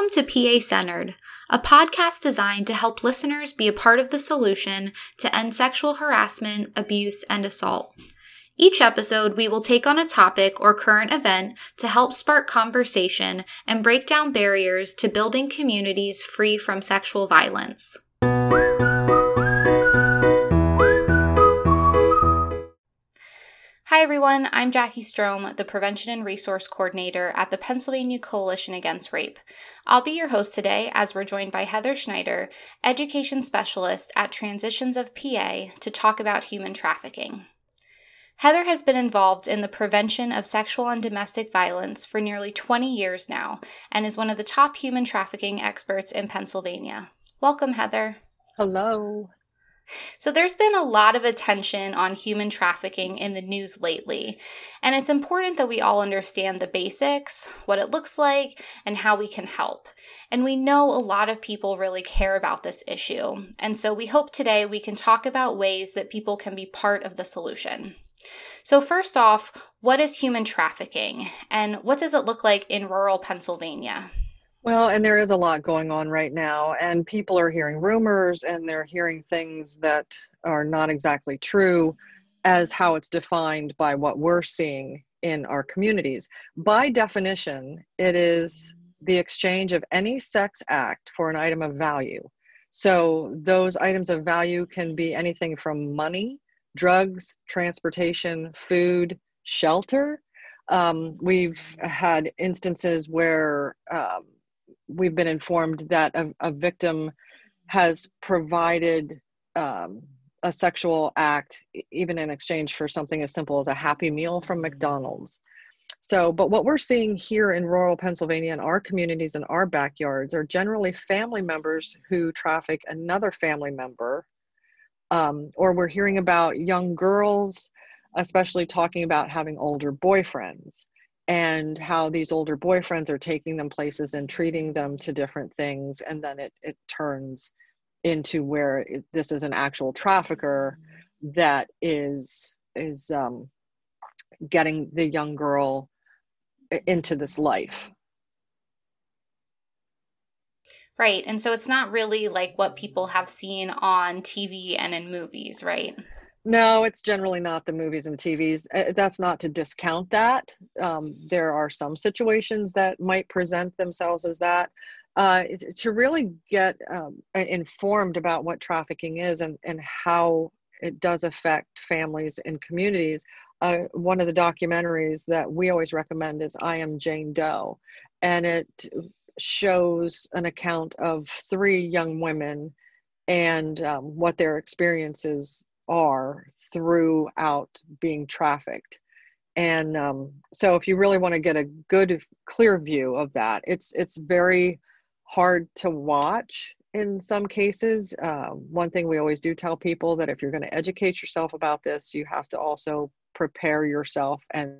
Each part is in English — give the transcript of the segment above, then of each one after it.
Welcome to PA Centered, a podcast designed to help listeners be a part of the solution to end sexual harassment, abuse, and assault. Each episode, we will take on a topic or current event to help spark conversation and break down barriers to building communities free from sexual violence. Hi, everyone. I'm Jackie Strom, the Prevention and Resource Coordinator at the Pennsylvania Coalition Against Rape. I'll be your host today as we're joined by Heather Schneider, Education Specialist at Transitions of PA, to talk about human trafficking. Heather has been involved in the prevention of sexual and domestic violence for nearly 20 years now and is one of the top human trafficking experts in Pennsylvania. Welcome, Heather. Hello. So, there's been a lot of attention on human trafficking in the news lately, and it's important that we all understand the basics, what it looks like, and how we can help. And we know a lot of people really care about this issue, and so we hope today we can talk about ways that people can be part of the solution. So, first off, what is human trafficking, and what does it look like in rural Pennsylvania? Well, and there is a lot going on right now, and people are hearing rumors and they're hearing things that are not exactly true as how it's defined by what we're seeing in our communities. By definition, it is the exchange of any sex act for an item of value. So, those items of value can be anything from money, drugs, transportation, food, shelter. Um, we've had instances where um, we've been informed that a, a victim has provided um, a sexual act, even in exchange for something as simple as a happy meal from McDonald's. So, but what we're seeing here in rural Pennsylvania in our communities and our backyards are generally family members who traffic another family member. Um, or we're hearing about young girls, especially talking about having older boyfriends and how these older boyfriends are taking them places and treating them to different things and then it, it turns into where it, this is an actual trafficker that is is um, getting the young girl into this life. Right and so it's not really like what people have seen on tv and in movies right no, it's generally not the movies and TVs. Uh, that's not to discount that. Um, there are some situations that might present themselves as that. Uh, to really get um, informed about what trafficking is and, and how it does affect families and communities, uh, one of the documentaries that we always recommend is I Am Jane Doe. And it shows an account of three young women and um, what their experiences are throughout being trafficked. And um, so if you really want to get a good clear view of that it's it's very hard to watch in some cases. Uh, one thing we always do tell people that if you're going to educate yourself about this you have to also prepare yourself and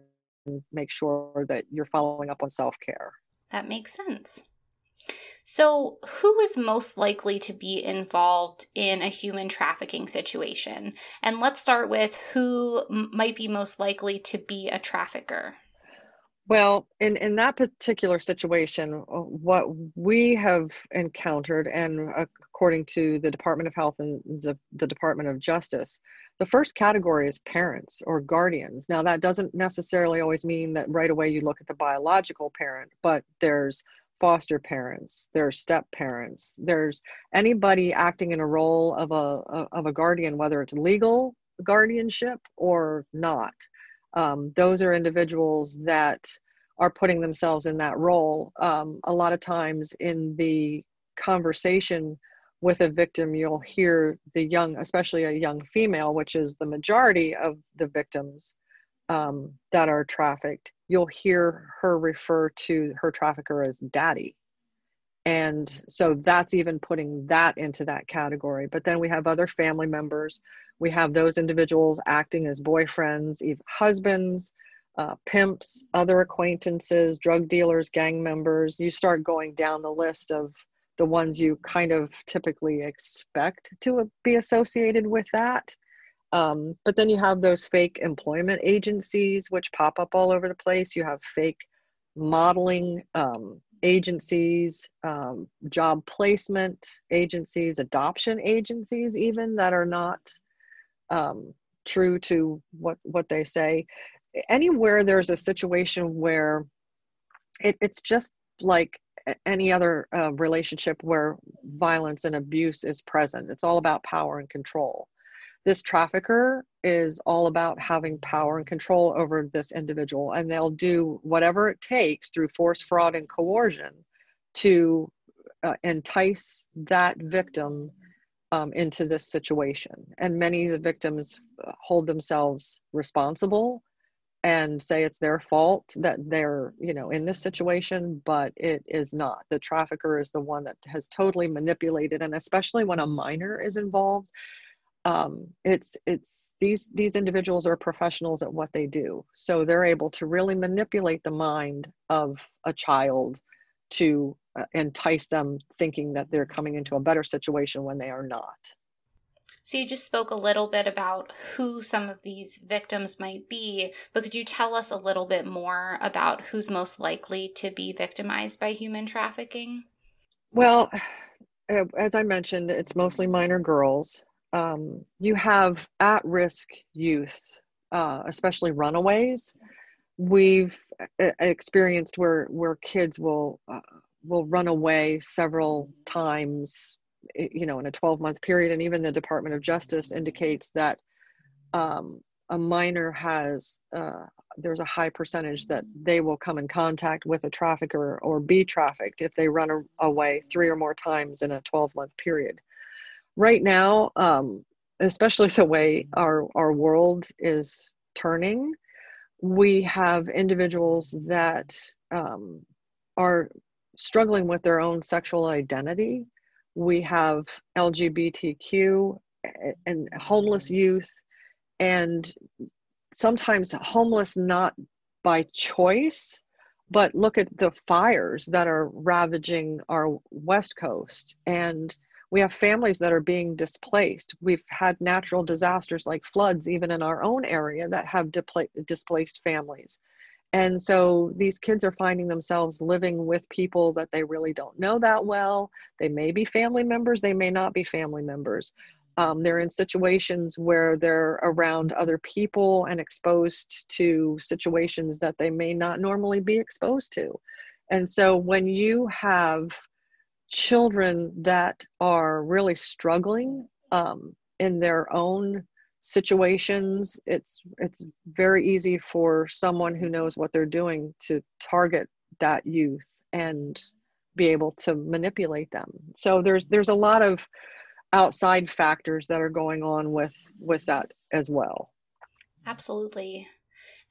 make sure that you're following up on self-care. That makes sense so, who is most likely to be involved in a human trafficking situation? And let's start with who m- might be most likely to be a trafficker. Well, in, in that particular situation, uh, what we have encountered, and according to the Department of Health and the, the Department of Justice, the first category is parents or guardians. Now, that doesn't necessarily always mean that right away you look at the biological parent, but there's foster parents there's step parents there's anybody acting in a role of a of a guardian whether it's legal guardianship or not. Um, those are individuals that are putting themselves in that role. Um, a lot of times in the conversation with a victim you'll hear the young especially a young female which is the majority of the victims um, that are trafficked, you'll hear her refer to her trafficker as daddy. And so that's even putting that into that category. But then we have other family members. We have those individuals acting as boyfriends, even husbands, uh, pimps, other acquaintances, drug dealers, gang members. You start going down the list of the ones you kind of typically expect to be associated with that. Um, but then you have those fake employment agencies which pop up all over the place. You have fake modeling um, agencies, um, job placement agencies, adoption agencies, even that are not um, true to what what they say. Anywhere there's a situation where it, it's just like any other uh, relationship where violence and abuse is present. It's all about power and control. This trafficker is all about having power and control over this individual, and they'll do whatever it takes through force, fraud, and coercion to uh, entice that victim um, into this situation. And many of the victims hold themselves responsible and say it's their fault that they're you know in this situation but it is not the trafficker is the one that has totally manipulated and especially when a minor is involved um, it's it's these these individuals are professionals at what they do so they're able to really manipulate the mind of a child to uh, entice them thinking that they're coming into a better situation when they are not so you just spoke a little bit about who some of these victims might be, but could you tell us a little bit more about who's most likely to be victimized by human trafficking? Well, as I mentioned, it's mostly minor girls. Um, you have at risk youth, uh, especially runaways. We've uh, experienced where, where kids will, uh, will run away several times you know in a 12 month period and even the department of justice indicates that um, a minor has uh, there's a high percentage that they will come in contact with a trafficker or be trafficked if they run away three or more times in a 12 month period right now um, especially the way our our world is turning we have individuals that um, are struggling with their own sexual identity we have LGBTQ and homeless youth, and sometimes homeless not by choice, but look at the fires that are ravaging our West Coast. And we have families that are being displaced. We've had natural disasters like floods, even in our own area, that have displaced families. And so these kids are finding themselves living with people that they really don't know that well. They may be family members, they may not be family members. Um, they're in situations where they're around other people and exposed to situations that they may not normally be exposed to. And so when you have children that are really struggling um, in their own situations it's it's very easy for someone who knows what they're doing to target that youth and be able to manipulate them. So there's there's a lot of outside factors that are going on with with that as well. Absolutely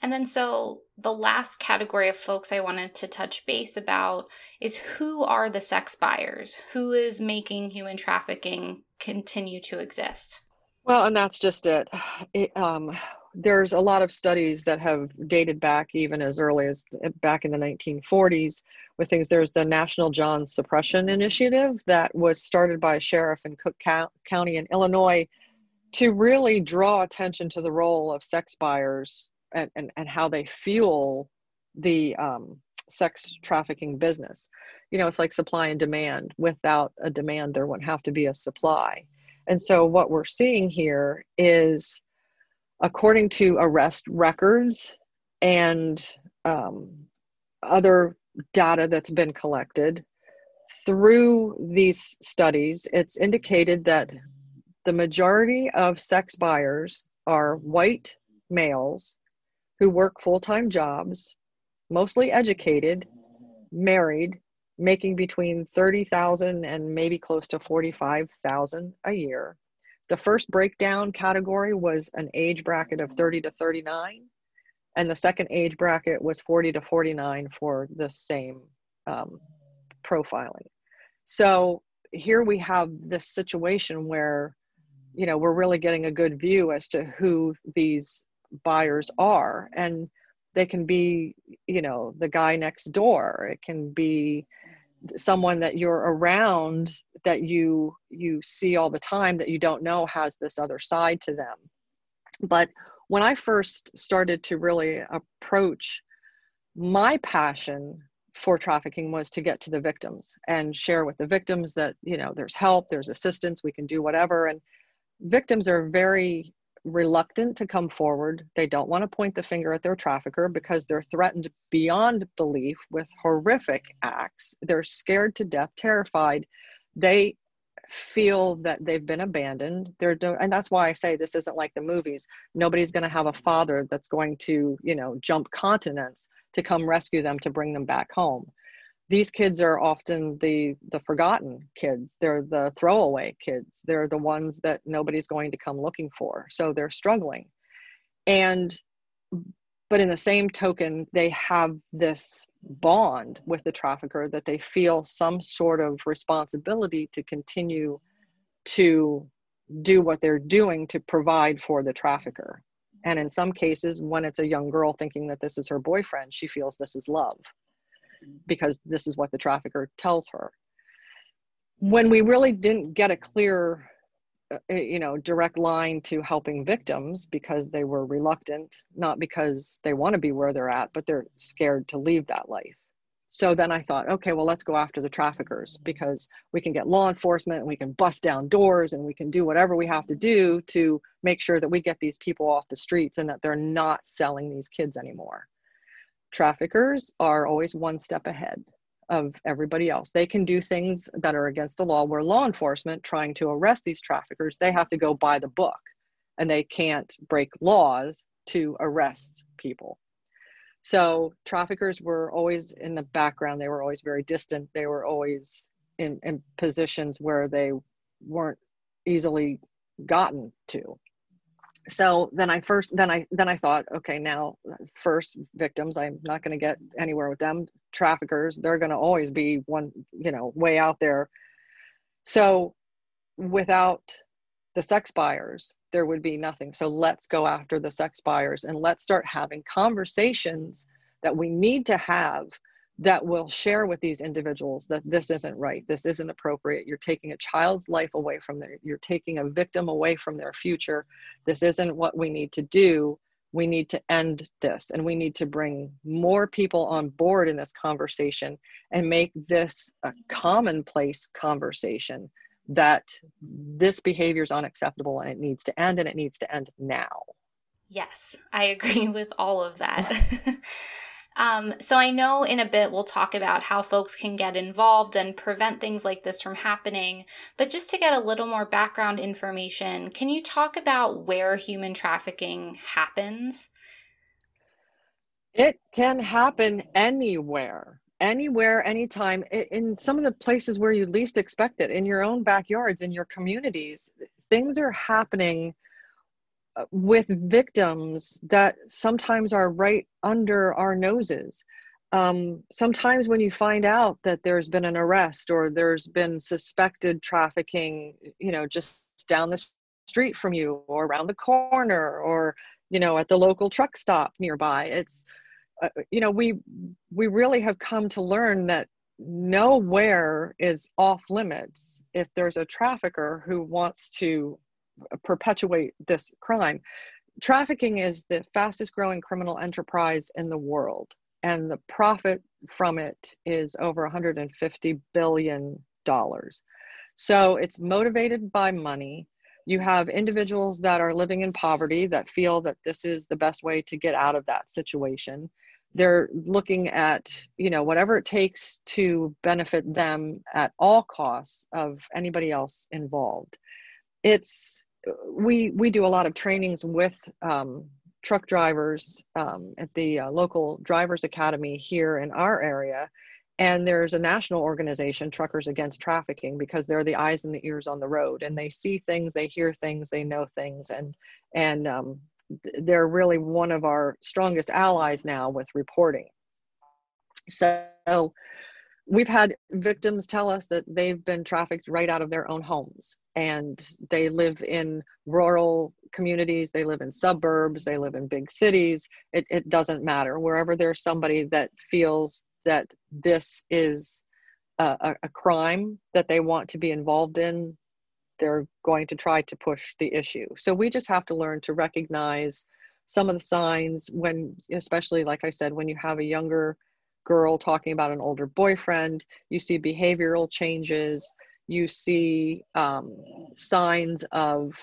and then so the last category of folks I wanted to touch base about is who are the sex buyers? Who is making human trafficking continue to exist? Well, and that's just it. it um, there's a lot of studies that have dated back even as early as back in the 1940s with things. There's the National John Suppression Initiative that was started by a sheriff in Cook County in Illinois to really draw attention to the role of sex buyers and, and, and how they fuel the um, sex trafficking business. You know, it's like supply and demand. Without a demand, there wouldn't have to be a supply. And so what we're seeing here is, according to arrest records and um, other data that's been collected through these studies, it's indicated that the majority of sex buyers are white males who work full time jobs, mostly educated, married, making between 30,000 and maybe close to 45,000 a year. The first breakdown category was an age bracket of 30 to 39, and the second age bracket was 40 to 49 for the same um, profiling. So here we have this situation where, you know, we're really getting a good view as to who these buyers are, and they can be, you know, the guy next door. It can be someone that you're around that you you see all the time that you don't know has this other side to them but when i first started to really approach my passion for trafficking was to get to the victims and share with the victims that you know there's help there's assistance we can do whatever and victims are very reluctant to come forward. They don't want to point the finger at their trafficker because they're threatened beyond belief with horrific acts. They're scared to death terrified. They feel that they've been abandoned. They're do- and that's why i say this isn't like the movies. Nobody's going to have a father that's going to you know jump continents to come rescue them to bring them back home these kids are often the the forgotten kids. They're the throwaway kids. They're the ones that nobody's going to come looking for. So they're struggling. And but in the same token they have this bond with the trafficker that they feel some sort of responsibility to continue to do what they're doing to provide for the trafficker. And in some cases when it's a young girl thinking that this is her boyfriend she feels this is love because this is what the trafficker tells her. When we really didn't get a clear uh, you know direct line to helping victims because they were reluctant not because they want to be where they're at but they're scared to leave that life. So then i thought okay well let's go after the traffickers because we can get law enforcement and we can bust down doors and we can do whatever we have to do to make sure that we get these people off the streets and that they're not selling these kids anymore traffickers are always one step ahead of everybody else. They can do things that are against the law where law enforcement trying to arrest these traffickers, they have to go by the book and they can't break laws to arrest people. So traffickers were always in the background. They were always very distant. They were always in, in positions where they weren't easily gotten to so then i first then i then i thought okay now first victims i'm not going to get anywhere with them. Traffickers they're going to always be one you know way out there. So without the sex buyers there would be nothing. So let's go after the sex buyers and let's start having conversations that we need to have that will share with these individuals that this isn't right this isn't appropriate you're taking a child's life away from their you're taking a victim away from their future this isn't what we need to do we need to end this and we need to bring more people on board in this conversation and make this a commonplace conversation that this behavior is unacceptable and it needs to end and it needs to end now. Yes i agree with all of that Um, so I know in a bit we'll talk about how folks can get involved and prevent things like this from happening. But just to get a little more background information, can you talk about where human trafficking happens? It can happen anywhere anywhere anytime in some of the places where you least expect it in your own backyards in your communities things are happening with victims that sometimes are right under our noses. Um, sometimes when you find out that there's been an arrest or there's been suspected trafficking, you know, just down the street from you or around the corner or, you know, at the local truck stop nearby, it's, uh, you know, we we really have come to learn that nowhere is off limits if there's a trafficker who wants to perpetuate this crime. Trafficking is the fastest growing criminal enterprise in the world, and the profit from it is over 150 billion dollars. So it's motivated by money. You have individuals that are living in poverty that feel that this is the best way to get out of that situation. They're looking at, you know, whatever it takes to benefit them at all costs of anybody else involved. It's we we do a lot of trainings with um, truck drivers um, at the uh, local drivers academy here in our area. And there's a national organization truckers against trafficking because they're the eyes and the ears on the road and they see things they hear things they know things. And and um, they're really one of our strongest allies now with reporting. So we've had victims tell us that they've been trafficked right out of their own homes and they live in rural communities they live in suburbs they live in big cities. It, it doesn't matter. Wherever there's somebody that feels that this is a, a crime that they want to be involved in they're going to try to push the issue. So we just have to learn to recognize some of the signs when especially like i said when you have a younger girl talking about an older boyfriend you see behavioral changes you see um, signs of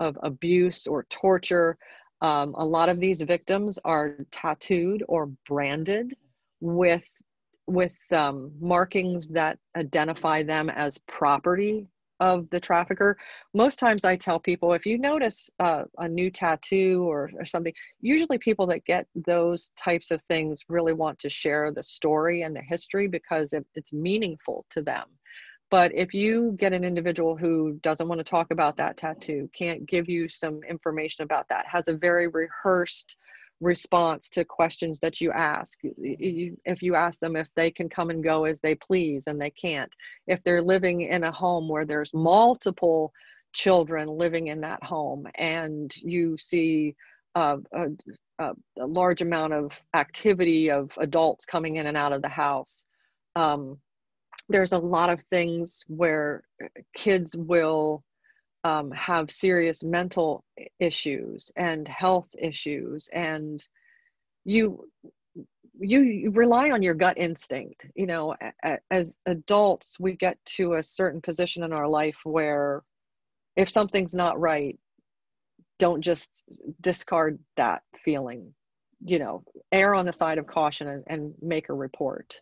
of abuse or torture um, a lot of these victims are tattooed or branded with with um, markings that identify them as property of the trafficker. Most times I tell people if you notice uh, a new tattoo or, or something, usually people that get those types of things really want to share the story and the history because it, it's meaningful to them. But if you get an individual who doesn't want to talk about that tattoo, can't give you some information about that, has a very rehearsed response to questions that you ask. If you ask them if they can come and go as they please and they can't, if they're living in a home where there's multiple children living in that home and you see a, a, large amount of activity of adults coming in and out of the house. Um, there's a lot of things where kids will um, have serious mental issues and health issues and you you, you rely on your gut instinct you know as adults we get to a certain position in our life where if something's not right don't just discard that feeling you know err on the side of caution and, and make a report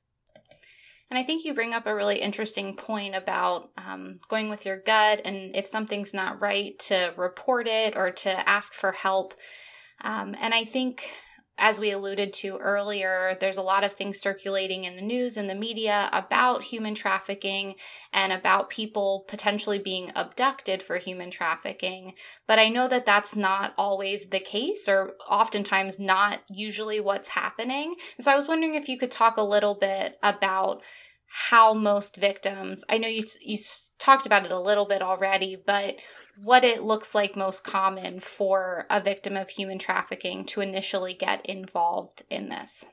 and I think you bring up a really interesting point about um, going with your gut and if something's not right, to report it or to ask for help. Um, and I think, as we alluded to earlier, there's a lot of things circulating in the news and the media about human trafficking and about people potentially being abducted for human trafficking. But I know that that's not always the case, or oftentimes not usually what's happening. And so I was wondering if you could talk a little bit about how most victims i know you you talked about it a little bit already but what it looks like most common for a victim of human trafficking to initially get involved in this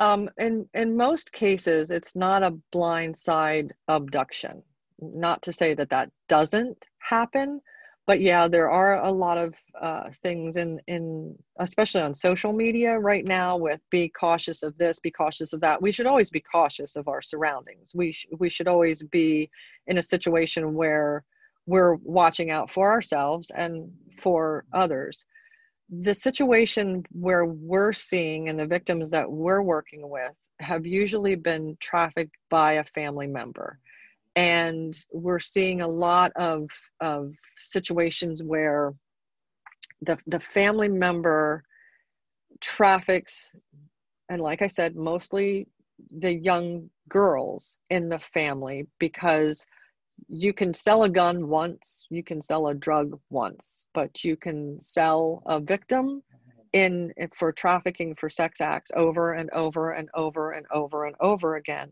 um, in in most cases it's not a blindside abduction not to say that that doesn't happen but yeah, there are a lot of uh, things in in especially on social media right now with be cautious of this, be cautious of that. We should always be cautious of our surroundings. We sh- we should always be in a situation where we're watching out for ourselves and for others. The situation where we're seeing and the victims that we're working with have usually been trafficked by a family member and we're seeing a lot of of situations where the the family member traffics and like i said mostly the young girls in the family because you can sell a gun once you can sell a drug once but you can sell a victim in for trafficking for sex acts over and over and over and over and over again.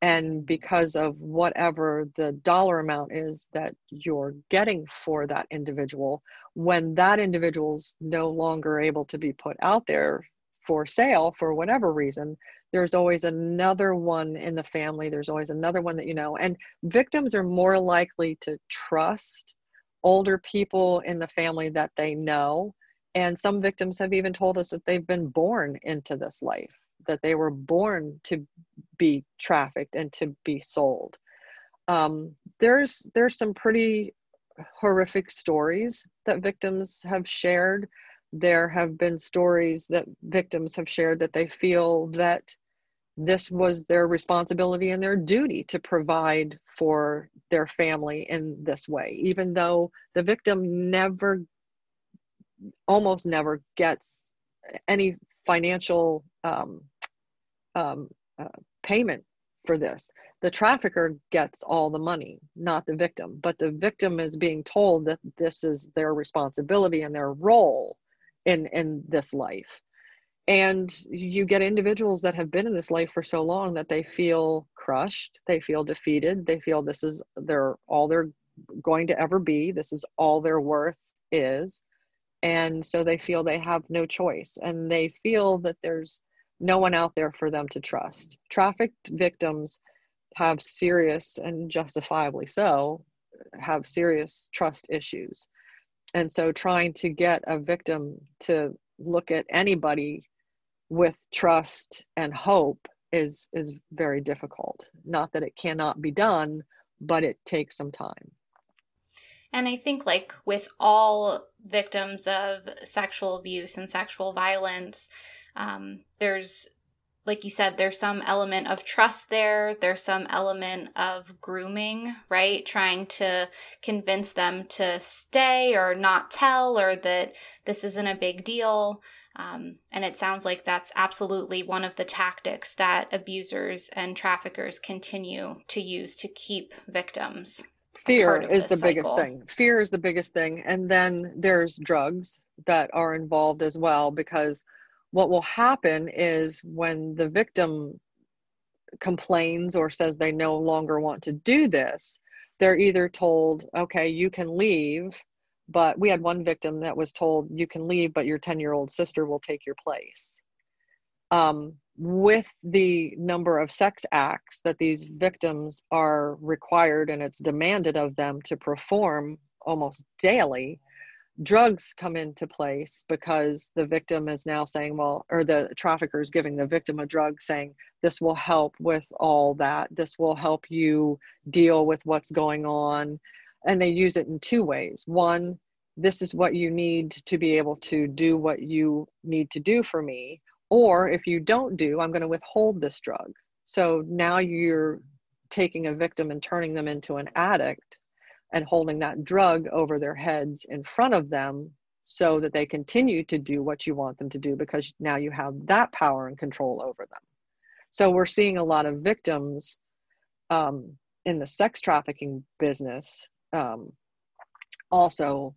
And because of whatever the dollar amount is that you're getting for that individual when that individual's no longer able to be put out there for sale for whatever reason there's always another one in the family there's always another one that you know and victims are more likely to trust older people in the family that they know and some victims have even told us that they've been born into this life that they were born to be trafficked and to be sold. Um, there's there's some pretty horrific stories that victims have shared. There have been stories that victims have shared that they feel that this was their responsibility and their duty to provide for their family in this way, even though the victim never, almost never gets any financial um, um, uh, payment for this. The trafficker gets all the money, not the victim, but the victim is being told that this is their responsibility and their role in in this life. And you get individuals that have been in this life for so long that they feel crushed, they feel defeated, they feel this is their all they're going to ever be, this is all their worth is. And so they feel they have no choice and they feel that there's no one out there for them to trust. Trafficked victims have serious and justifiably so have serious trust issues. And so trying to get a victim to look at anybody with trust and hope is is very difficult not that it cannot be done but it takes some time and i think like with all victims of sexual abuse and sexual violence um, there's like you said, there's some element of trust there. There's some element of grooming, right? Trying to convince them to stay or not tell or that this isn't a big deal. Um, and it sounds like that's absolutely one of the tactics that abusers and traffickers continue to use to keep victims. Fear is the cycle. biggest thing. Fear is the biggest thing. And then there's drugs that are involved as well, because what will happen is when the victim complains or says they no longer want to do this, they're either told, okay, you can leave but we had one victim that was told you can leave but your 10 year old sister will take your place. Um, with the number of sex acts that these victims are required and it's demanded of them to perform almost daily drugs come into place because the victim is now saying well or the trafficker is giving the victim a drug saying this will help with all that. This will help you deal with what's going on and they use it in two ways. One this is what you need to be able to do what you need to do for me or if you don't do i'm going to withhold this drug. So now you're taking a victim and turning them into an addict and holding that drug over their heads in front of them so that they continue to do what you want them to do because now you have that power and control over them. So we're seeing a lot of victims um, in the sex trafficking business um, also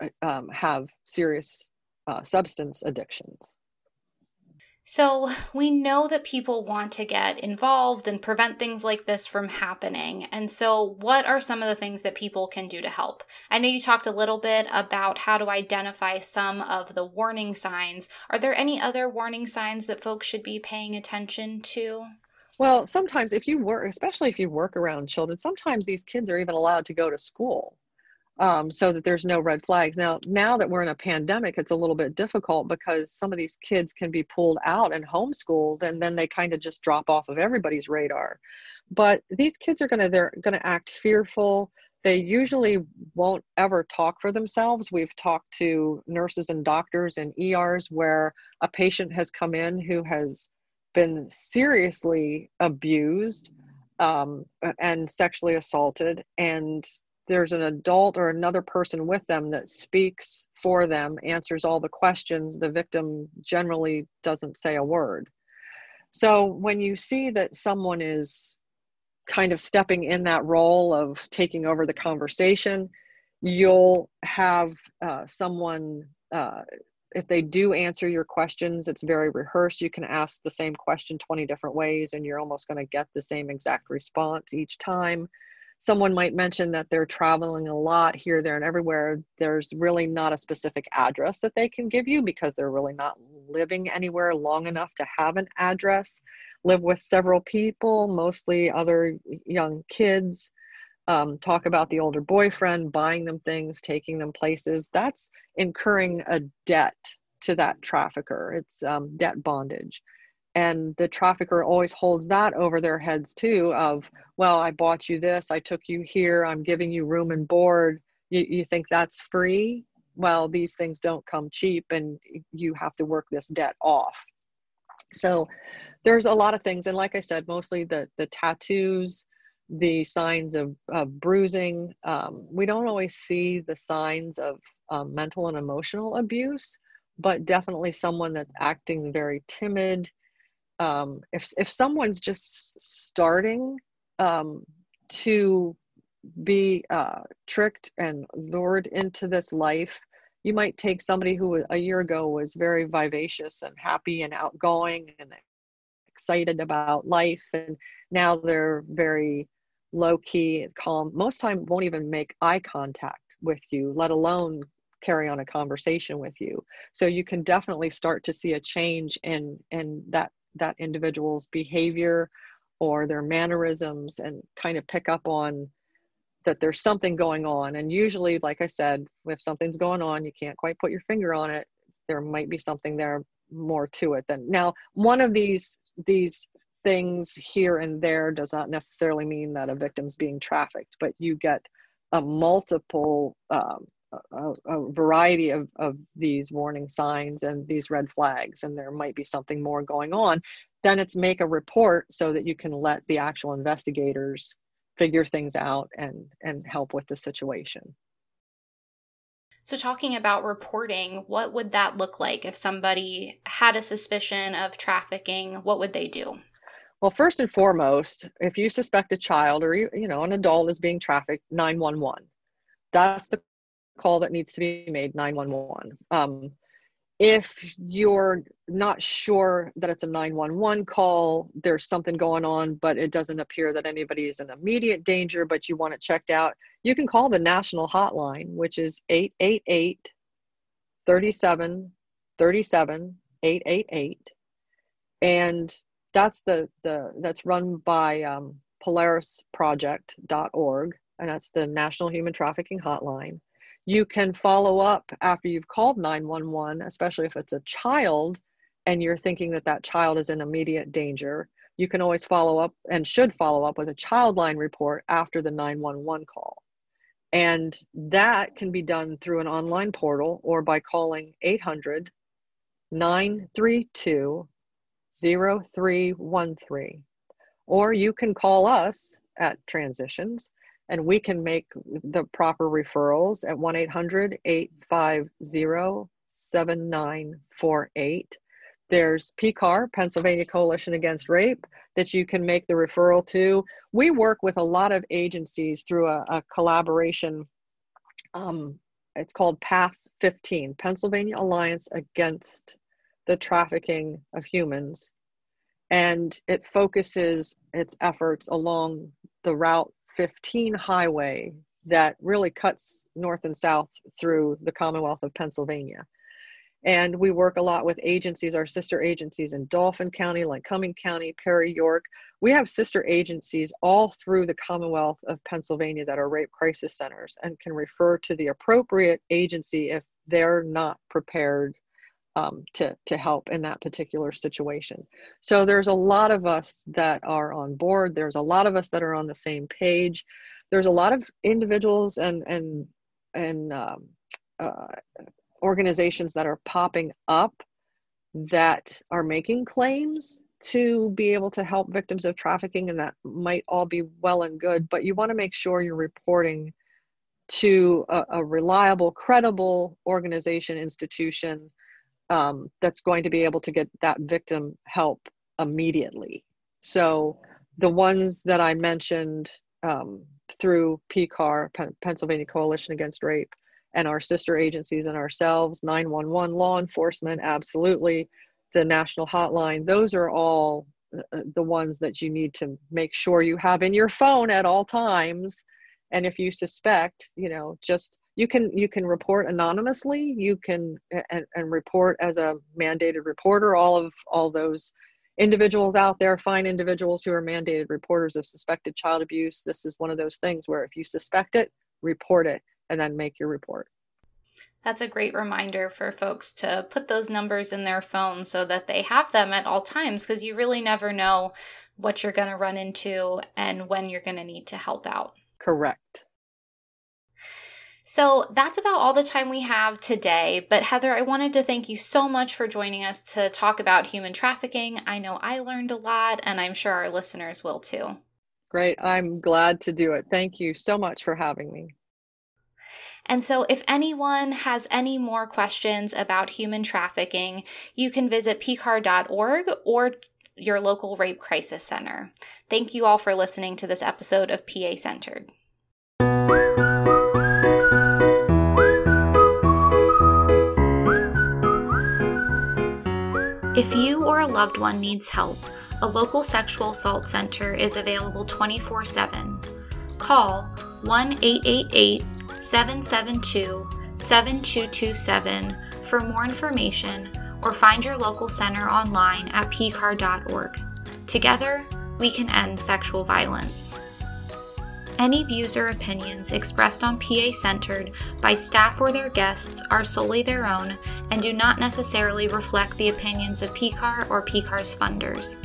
uh, um, have serious uh, substance addictions. So, we know that people want to get involved and prevent things like this from happening. And so, what are some of the things that people can do to help? I know you talked a little bit about how to identify some of the warning signs. Are there any other warning signs that folks should be paying attention to? Well, sometimes if you work, especially if you work around children, sometimes these kids are even allowed to go to school um, so that there's no red flags. Now, now that we're in a pandemic, it's a little bit difficult because some of these kids can be pulled out and homeschooled, and then they kind of just drop off of everybody's radar. But these kids are gonna they're gonna act fearful. They usually won't ever talk for themselves. We've talked to nurses and doctors and ERs where a patient has come in who has been seriously abused um, and sexually assaulted, and there's an adult or another person with them that speaks for them, answers all the questions, the victim generally doesn't say a word. So when you see that someone is kind of stepping in that role of taking over the conversation, you'll have uh, someone, uh, if they do answer your questions, it's very rehearsed. You can ask the same question 20 different ways and you're almost going to get the same exact response each time someone might mention that they're traveling a lot here, there, and everywhere. There's really not a specific address that they can give you because they're really not living anywhere long enough to have an address. Live with several people, mostly other young kids. Um, talk about the older boyfriend, buying them things, taking them places. That's incurring a debt to that trafficker. It's um, debt bondage and the trafficker always holds that over their heads too of well i bought you this i took you here i'm giving you room and board you, you think that's free well these things don't come cheap and you have to work this debt off so there's a lot of things and like i said mostly the the tattoos the signs of, of bruising. Um, we don't always see the signs of um, mental and emotional abuse but definitely someone that's acting very timid. Um, if if someone's just starting um, to be uh, tricked and lured into this life, you might take somebody who a year ago was very vivacious and happy and outgoing and excited about life, and now they're very low key calm. Most time won't even make eye contact with you, let alone carry on a conversation with you. So you can definitely start to see a change in in that that individual's behavior or their mannerisms and kind of pick up on that there's something going on and usually like i said if something's going on you can't quite put your finger on it there might be something there more to it than now one of these these things here and there does not necessarily mean that a victim's being trafficked, but you get a multiple um, a, a, variety of, of these warning signs and these red flags, and there might be something more going on, then it's make a report so that you can let the actual investigators figure things out and and help with the situation. So, talking about reporting, what would that look like if somebody had a suspicion of trafficking? What would they do? Well, first and foremost, if you suspect a child or you know an adult is being trafficked, 911. That's the call that needs to be made 911 um, if you're not sure that it's a 911 call there's something going on but it doesn't appear that anybody is in immediate danger but you want it checked out you can call the national hotline which is 888 37 37 888 and that's the the that's run by um, polarisproject.org and that's the national human trafficking hotline you can follow up after you've called 911, especially if it's a child and you're thinking that that child is in immediate danger. You can always follow up and should follow up with a childline report after the 911 call. And that can be done through an online portal or by calling 800 932 0313. Or you can call us at Transitions and we can make the proper referrals at 1-800-850-7948 there's pcar pennsylvania coalition against rape that you can make the referral to we work with a lot of agencies through a, a collaboration um, it's called path 15 pennsylvania alliance against the trafficking of humans and it focuses its efforts along the route 15 highway that really cuts north and south through the Commonwealth of Pennsylvania. And we work a lot with agencies, our sister agencies in Dauphin County, Lycoming County, Perry, York. We have sister agencies all through the Commonwealth of Pennsylvania that are rape crisis centers and can refer to the appropriate agency if they're not prepared um, to, to help in that particular situation. So there's a lot of us that are on board. There's a lot of us that are on the same page. There's a lot of individuals and and and um, uh, organizations that are popping up that are making claims to be able to help victims of trafficking, and that might all be well and good. But you want to make sure you're reporting to a, a reliable, credible organization, institution um, that's going to be able to get that victim help immediately. So the ones that I mentioned um, through PCAR, Pennsylvania Coalition Against Rape, and our sister agencies and ourselves, 911, law enforcement, absolutely, the national hotline, those are all uh, the ones that you need to make sure you have in your phone at all times. And if you suspect, you know, just you can you can report anonymously. You can and, and report as a mandated reporter. All of all those individuals out there find individuals who are mandated reporters of suspected child abuse this is one of those things where if you suspect it report it and then make your report. That's a great reminder for folks to put those numbers in their phone so that they have them at all times because you really never know what you're going to run into and when you're going to need to help out. Correct. So that's about all the time we have today. But Heather, I wanted to thank you so much for joining us to talk about human trafficking. I know I learned a lot, and I'm sure our listeners will too. Great. I'm glad to do it. Thank you so much for having me. And so, if anyone has any more questions about human trafficking, you can visit pcar.org or your local rape crisis center. Thank you all for listening to this episode of PA Centered. If you or a loved one needs help, a local sexual assault center is available 24 7. Call 1 888 772 7227 for more information or find your local center online at pcar.org. Together, we can end sexual violence. Any views or opinions expressed on PA Centered by staff or their guests are solely their own and do not necessarily reflect the opinions of PCAR or PCAR's funders.